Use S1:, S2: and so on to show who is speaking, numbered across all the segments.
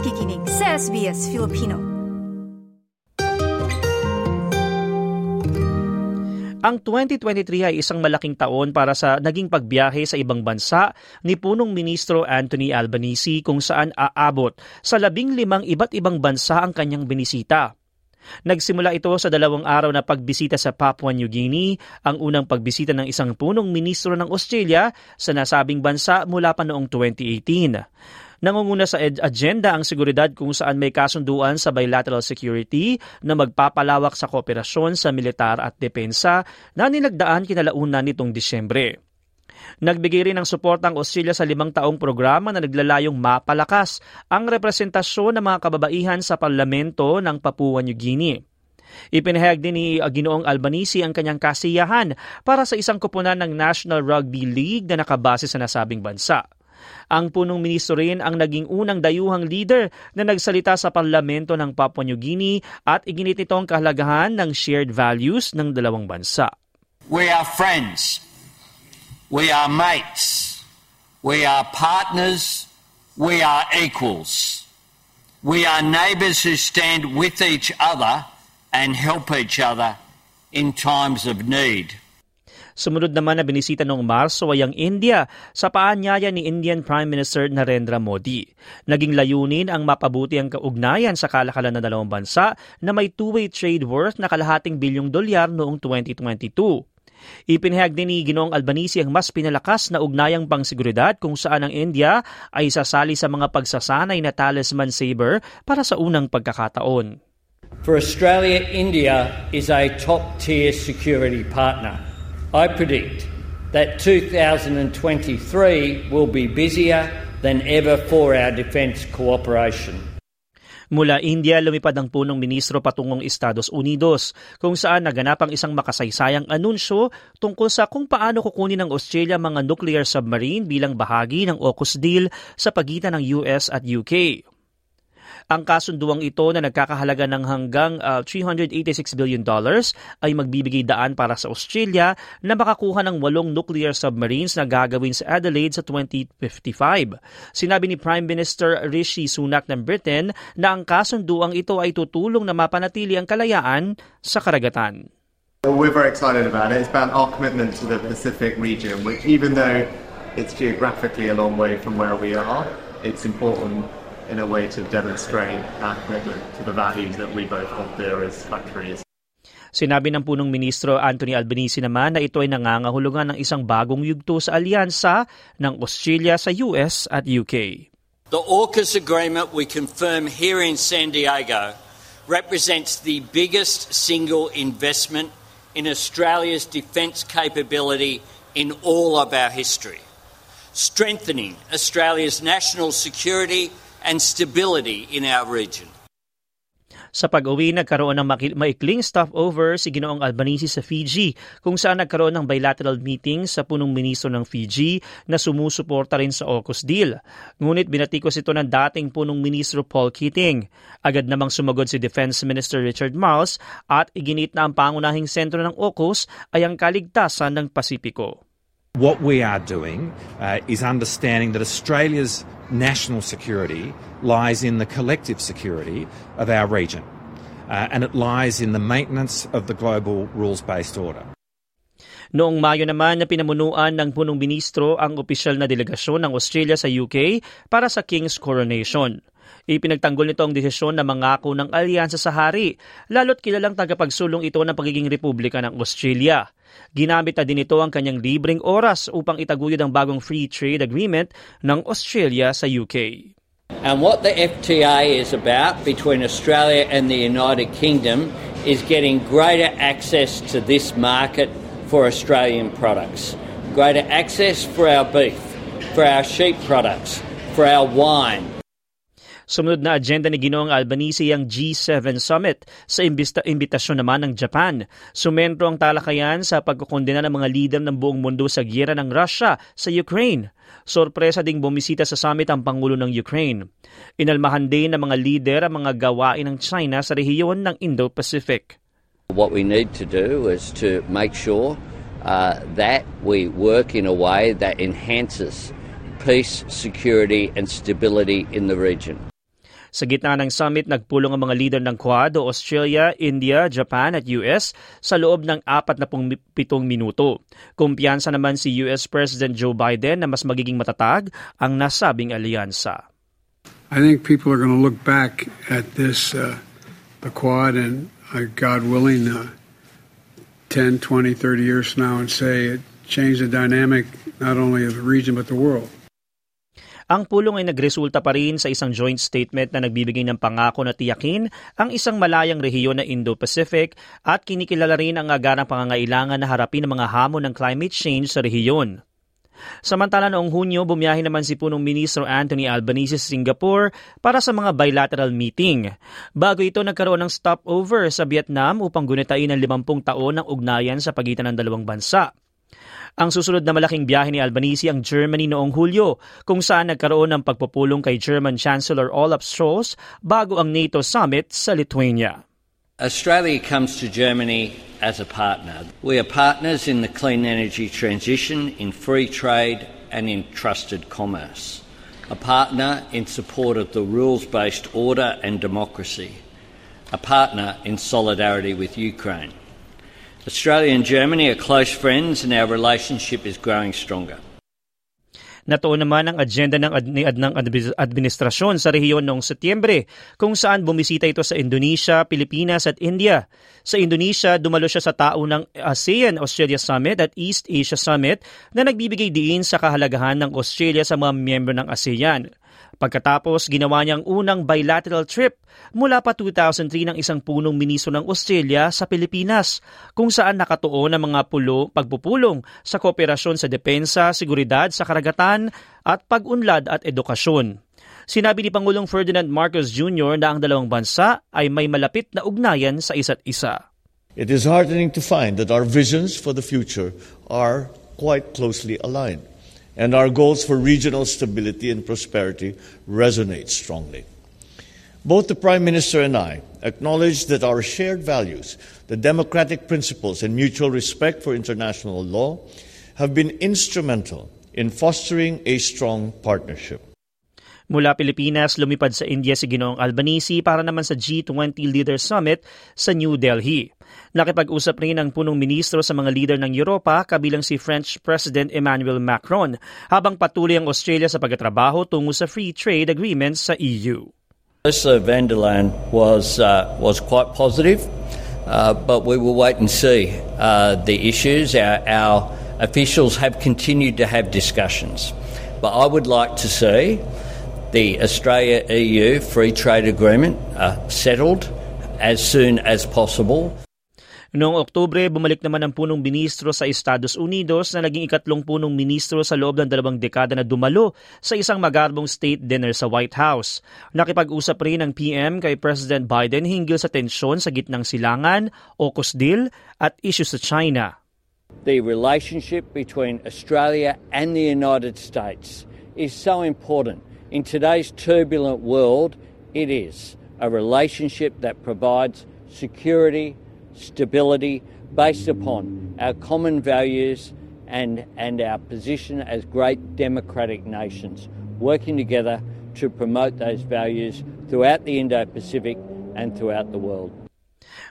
S1: nakikinig sa SBS Filipino.
S2: Ang 2023 ay isang malaking taon para sa naging pagbiyahe sa ibang bansa ni punong ministro Anthony Albanese kung saan aabot sa labing limang iba't ibang bansa ang kanyang binisita. Nagsimula ito sa dalawang araw na pagbisita sa Papua New Guinea, ang unang pagbisita ng isang punong ministro ng Australia sa nasabing bansa mula pa noong 2018. Nangunguna sa agenda ang seguridad kung saan may kasunduan sa bilateral security na magpapalawak sa kooperasyon sa militar at depensa na nilagdaan kinalaunan nitong Disyembre. Nagbigay rin ng suporta ang Australia sa limang taong programa na naglalayong mapalakas ang representasyon ng mga kababaihan sa parlamento ng Papua New Guinea. Ipinahayag din ni Ginoong Albanese ang kanyang kasiyahan para sa isang kupunan ng National Rugby League na nakabase sa nasabing bansa. Ang punong ministro rin ang naging unang dayuhang leader na nagsalita sa parlamento ng Papua New Guinea at iginit ito ang kahalagahan ng shared values ng dalawang bansa.
S3: We are friends. We are mates. We are partners. We are equals. We are neighbours who stand with each other and help each other in times of need.
S2: Sumunod naman na binisita noong Marso ay ang India sa paanyaya ni Indian Prime Minister Narendra Modi. Naging layunin ang mapabuti ang kaugnayan sa kalakalan ng dalawang bansa na may two-way trade worth na kalahating bilyong dolyar noong 2022. Ipinahayag din ni Ginoong Albanese ang mas pinalakas na ugnayang pangseguridad kung saan ang India ay sasali sa mga pagsasanay na talisman saber para sa unang pagkakataon.
S4: For Australia, India is a top-tier security partner. I predict that 2023 will be busier than ever for our defence cooperation.
S2: Mula India, lumipad ang punong ministro patungong Estados Unidos kung saan naganap ang isang makasaysayang anunsyo tungkol sa kung paano kukunin ng Australia mga nuclear submarine bilang bahagi ng AUKUS deal sa pagitan ng US at UK. Ang kasunduang ito na nagkakahalaga ng hanggang uh, 386 billion dollars ay magbibigay daan para sa Australia na makakuha ng walong nuclear submarines na gagawin sa Adelaide sa 2055. Sinabi ni Prime Minister Rishi Sunak ng Britain na ang kasunduang ito ay tutulong na mapanatili ang kalayaan sa karagatan.
S5: We're very excited about it. It's about our commitment to the Pacific region, which even though it's geographically a long way from where we are, it's important in a way to demonstrate our commitment to the values that we both hold dear as countries.
S2: Sinabi ng punong ministro Anthony Albanese naman na ito ay nangangahulugan ng isang bagong yugto sa alyansa ng Australia sa US at UK.
S3: The AUKUS agreement we confirm here in San Diego represents the biggest single investment in Australia's defence capability in all of our history, strengthening Australia's national security and stability in our region.
S2: Sa pag-uwi, nagkaroon ng maikling stopover si Ginoong Albanese sa Fiji kung saan nagkaroon ng bilateral meeting sa punong ministro ng Fiji na sumusuporta rin sa AUKUS deal. Ngunit binatikos ito ng dating punong ministro Paul Keating. Agad namang sumagod si Defense Minister Richard Marles at iginit na ang pangunahing sentro ng AUKUS ay ang kaligtasan ng Pasipiko.
S6: What we are doing uh, is understanding that Australia's national security lies in the collective security of our region, uh, and it lies in the maintenance of the global rules based order.
S2: Noong Mayo naman na pinamunuan ng punong ministro ang opisyal na delegasyon ng Australia sa UK para sa King's Coronation. Ipinagtanggol nito ang desisyon na mangako ng alyansa sa hari, lalo't kilalang tagapagsulong ito ng pagiging republika ng Australia. Ginamit na din ito ang kanyang libreng oras upang itaguyod ang bagong free trade agreement ng Australia sa UK.
S4: And what the FTA is about between Australia and the United Kingdom is getting greater access to this market for Australian products, greater access for our beef, for our sheep products, for our wine,
S2: Sumunod na agenda ni Ginoong Albanese ang G7 Summit sa imbista- imbitasyon naman ng Japan. Sumentro ang talakayan sa pagkukondena ng mga lider ng buong mundo sa giyera ng Russia sa Ukraine. Sorpresa ding bumisita sa summit ang Pangulo ng Ukraine. Inalmahan din ng mga lider ang mga gawain ng China sa rehiyon ng Indo-Pacific.
S7: What we need to do is to make sure uh, that we work in a way that enhances peace, security and stability in the region.
S2: Sa gitna ng summit, nagpulong ang mga leader ng Quad Australia, India, Japan at US sa loob ng 47 minuto. Kumpiyansa naman si US President Joe Biden na mas magiging matatag ang nasabing alyansa.
S8: I think people are going to look back at this, uh, the Quad, and uh, God willing, uh, 10, 20, 30 years from now and say it changed the dynamic not only of the region but the world.
S2: Ang pulong ay nagresulta pa rin sa isang joint statement na nagbibigay ng pangako na tiyakin ang isang malayang rehiyon na Indo-Pacific at kinikilala rin ang agarang pangangailangan na harapin ang mga hamon ng climate change sa rehiyon. Samantala noong Hunyo, bumiyahin naman si punong ministro Anthony Albanese sa Singapore para sa mga bilateral meeting. Bago ito nagkaroon ng stopover sa Vietnam upang gunitain ang 50 taon ng ugnayan sa pagitan ng dalawang bansa. Ang susunod na malaking biyahe ni Albanese ang Germany noong Hulyo, kung saan nagkaroon ng pagpupulong kay German Chancellor Olaf Scholz bago ang NATO summit sa Lithuania.
S4: Australia comes to Germany as a partner. We are partners in the clean energy transition, in free trade, and in trusted commerce. A partner in support of the rules based order and democracy. A partner in solidarity with Ukraine. Australia and Germany are close friends, and our relationship is growing stronger.
S2: Natuon naman ang agenda ng, ad- ng administrasyon sa rehiyon noong Setyembre kung saan bumisita ito sa Indonesia, Pilipinas at India. Sa Indonesia, dumalo siya sa tao ng ASEAN-Australia Summit at East Asia Summit na nagbibigay diin sa kahalagahan ng Australia sa mga miyembro ng ASEAN. Pagkatapos, ginawa niyang unang bilateral trip mula pa 2003 ng isang punong ministro ng Australia sa Pilipinas, kung saan nakatuon ang mga pulo, pagpupulong sa kooperasyon sa depensa, seguridad sa karagatan at pag-unlad at edukasyon. Sinabi ni Pangulong Ferdinand Marcos Jr. na ang dalawang bansa ay may malapit na ugnayan sa isa't isa.
S9: It is heartening to find that our visions for the future are quite closely aligned and our goals for regional stability and prosperity resonate strongly. Both the Prime Minister and I acknowledge that our shared values, the democratic principles, and mutual respect for international law have been instrumental in fostering a strong partnership.
S2: Mula Pilipinas, lumipad sa India si Ginoong Albanese para naman sa G20 Leaders Summit sa New Delhi. Nakipag-usap rin ang punong ministro sa mga leader ng Europa kabilang si French President Emmanuel Macron habang patuloy ang Australia sa pagtatrabaho tungo sa free trade agreements sa EU.
S4: Ursula von der Leyen was, uh, was quite positive, uh, but we will wait and see uh, the issues. Our, our officials have continued to have discussions, but I would like to see the Australia EU free trade agreement uh, settled as soon as possible.
S2: Noong Oktubre, bumalik naman ang punong ministro sa Estados Unidos na naging ikatlong punong ministro sa loob ng dalawang dekada na dumalo sa isang magarbong state dinner sa White House. Nakipag-usap rin ang PM kay President Biden hinggil sa tensyon sa gitnang silangan, AUKUS deal at issues sa China.
S4: The relationship between Australia and the United States is so important. In today's turbulent world, it is a relationship that provides security, stability based upon our common values and, and our position as great democratic nations, working together to promote those values throughout the Indo Pacific and throughout the world.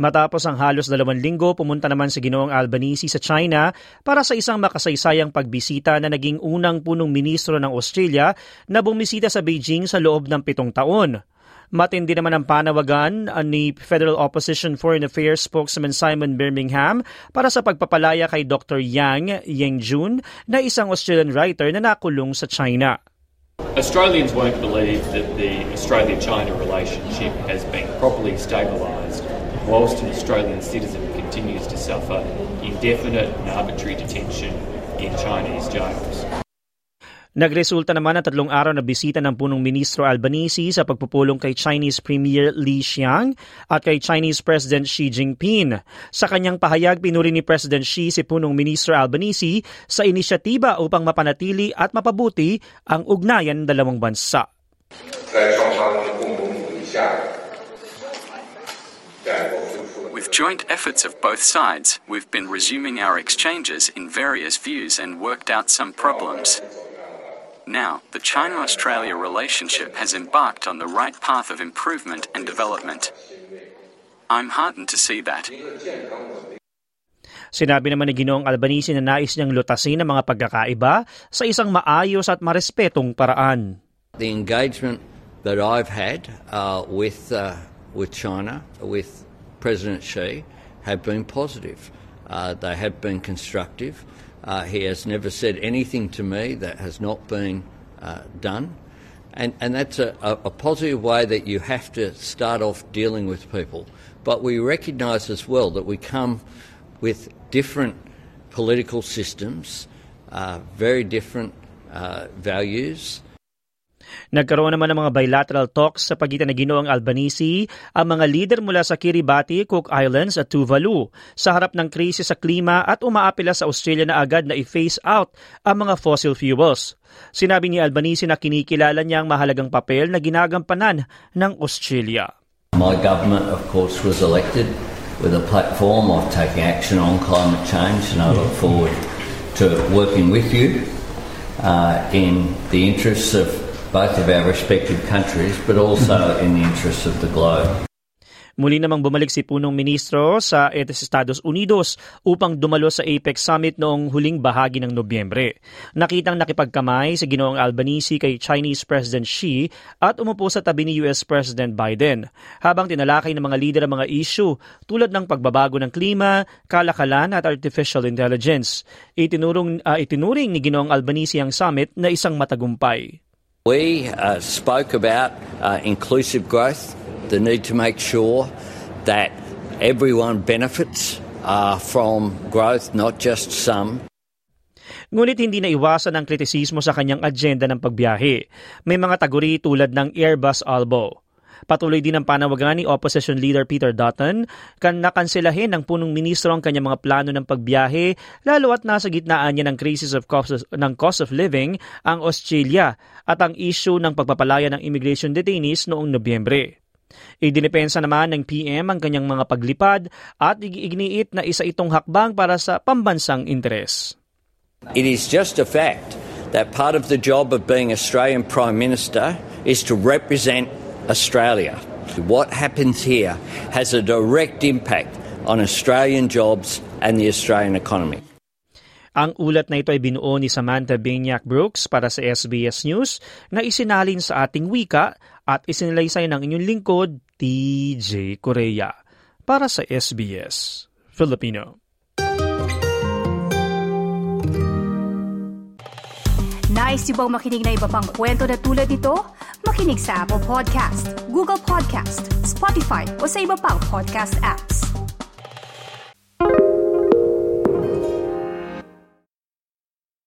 S2: Matapos ang halos dalawang linggo, pumunta naman si Ginoong Albanese sa China para sa isang makasaysayang pagbisita na naging unang punong ministro ng Australia na bumisita sa Beijing sa loob ng pitong taon. Matindi naman ang panawagan ni Federal Opposition Foreign Affairs spokesman Simon Birmingham para sa pagpapalaya kay Dr. Yang Yengjun na isang Australian writer na nakulong sa China.
S10: Australians won't believe that the Australia-China relationship has been properly stabilised whilst an Australian citizen continues to suffer indefinite and arbitrary detention in Chinese jails.
S2: Nagresulta naman ang tatlong araw na bisita ng punong ministro Albanese sa pagpupulong kay Chinese Premier Li Xiang at kay Chinese President Xi Jinping. Sa kanyang pahayag, pinuri ni President Xi si punong ministro Albanese sa inisyatiba upang mapanatili at mapabuti ang ugnayan ng dalawang bansa.
S11: With joint efforts of both sides, we've been resuming our exchanges in various views and worked out some problems. Now, the China Australia relationship has embarked on the right path of improvement and development. I'm heartened to see that.
S2: Sinabi naman ni Ginoong Albanese na nais niyang lutasin ang mga pagkakaiba sa isang maayos at marespetong paraan.
S4: The engagement that I've had uh, with, uh, with China, with President Xi, have been positive. Uh, they have been constructive. Uh, he has never said anything to me that has not been uh, done. And, and that's a, a, positive way that you have to start off dealing with people. But we recognise as well that we come with different political systems, uh, very different uh, values.
S2: Nagkaroon naman ng mga bilateral talks sa pagitan ng Ginoong Albanese ang mga leader mula sa Kiribati, Cook Islands at Tuvalu sa harap ng krisis sa klima at umaapila sa Australia na agad na i-phase out ang mga fossil fuels. Sinabi ni Albanese na kinikilala niya ang mahalagang papel na ginagampanan ng Australia.
S4: My government, of course, was elected with a platform of taking action on climate change, and I look forward to working with you uh, in the interests of both of our respective countries, but also in the interests of the globe.
S2: Muli namang bumalik si punong ministro sa Estados Unidos upang dumalo sa APEC Summit noong huling bahagi ng Nobyembre. Nakitang nakipagkamay si Ginoong Albanese kay Chinese President Xi at umupo sa tabi ni US President Biden habang tinalakay ng mga lider ang mga issue tulad ng pagbabago ng klima, kalakalan at artificial intelligence. Itinurong, uh, itinuring ni Ginoong Albanese ang summit na isang matagumpay.
S4: We uh, spoke about uh, inclusive growth, the need to make sure that everyone benefits uh, from growth, not just some.
S2: Ngunit hindi na iwasan ang kritisismo sa kanyang agenda ng pagbiyahe. May mga taguri tulad ng Airbus Albo. Patuloy din ang panawagan ni Opposition Leader Peter Dutton kan nakansilahin ng punong ministro ang kanyang mga plano ng pagbiyahe lalo at nasa gitnaan niya ng crisis of cost of, ng cost of living ang Australia at ang issue ng pagpapalaya ng immigration detainees noong Nobyembre. Idinepensa naman ng PM ang kanyang mga paglipad at iginiit na isa itong hakbang para sa pambansang interes.
S4: It is just a fact that part of the job of being Australian Prime Minister is to represent Australia. What happens here has a direct impact on Australian jobs and the Australian economy.
S2: Ang ulat na ito ay binuo ni Samantha Biniac Brooks para sa SBS News na isinalin sa ating wika at isinilaysay ng inyong lingkod, TJ Korea. Para sa SBS Filipino.
S1: Nice yung bang makinig na iba pang kwento na tulad ito? Makinig sa Apple Podcast, Google Podcast, Spotify o sa iba pang podcast apps.